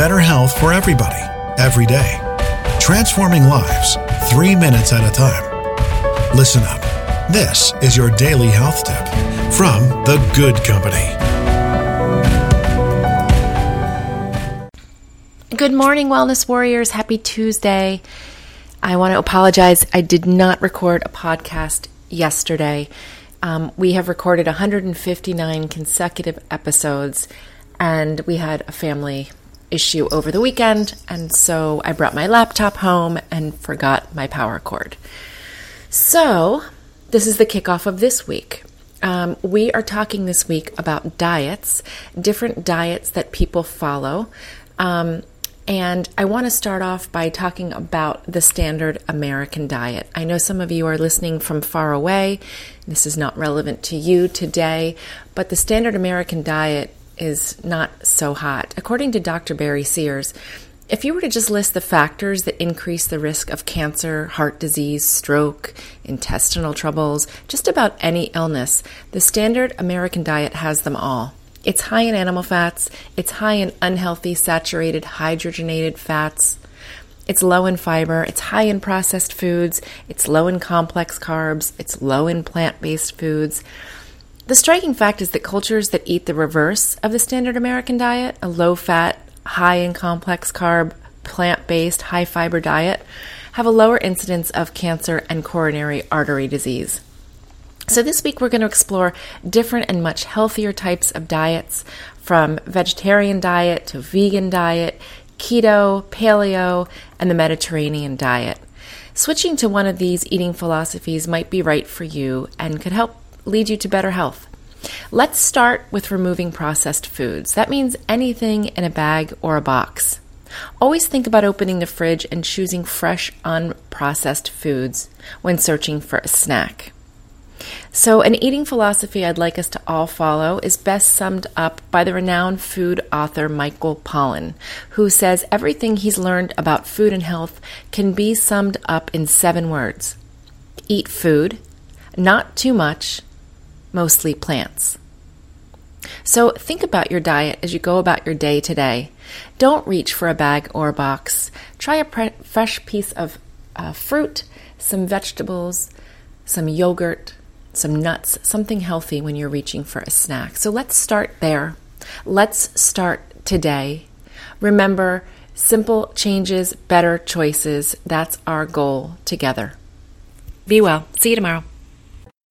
better health for everybody, every day. Transforming lives, three minutes at a time. Listen up. This is your daily health tip from The Good Company. Good morning, Wellness Warriors. Happy Tuesday. I want to apologize. I did not record a podcast yesterday. Um, we have recorded 159 consecutive episodes, and we had a family issue over the weekend, and so I brought my laptop home and forgot my power cord. So, this is the kickoff of this week. Um, we are talking this week about diets, different diets that people follow. Um, and I want to start off by talking about the standard American diet. I know some of you are listening from far away. This is not relevant to you today, but the standard American diet is not so hot. According to Dr. Barry Sears, if you were to just list the factors that increase the risk of cancer, heart disease, stroke, intestinal troubles, just about any illness, the standard American diet has them all. It's high in animal fats, it's high in unhealthy saturated hydrogenated fats. It's low in fiber, it's high in processed foods, it's low in complex carbs, it's low in plant based foods. The striking fact is that cultures that eat the reverse of the standard American diet, a low fat, high in complex carb, plant based, high fiber diet, have a lower incidence of cancer and coronary artery disease. So, this week we're going to explore different and much healthier types of diets from vegetarian diet to vegan diet, keto, paleo, and the Mediterranean diet. Switching to one of these eating philosophies might be right for you and could help lead you to better health. Let's start with removing processed foods. That means anything in a bag or a box. Always think about opening the fridge and choosing fresh, unprocessed foods when searching for a snack. So, an eating philosophy I'd like us to all follow is best summed up by the renowned food author Michael Pollan, who says everything he's learned about food and health can be summed up in seven words eat food, not too much, mostly plants. So, think about your diet as you go about your day today. Don't reach for a bag or a box. Try a pre- fresh piece of uh, fruit, some vegetables, some yogurt some nuts, something healthy when you're reaching for a snack. So let's start there. Let's start today. Remember, simple changes, better choices. That's our goal together. Be well. See you tomorrow.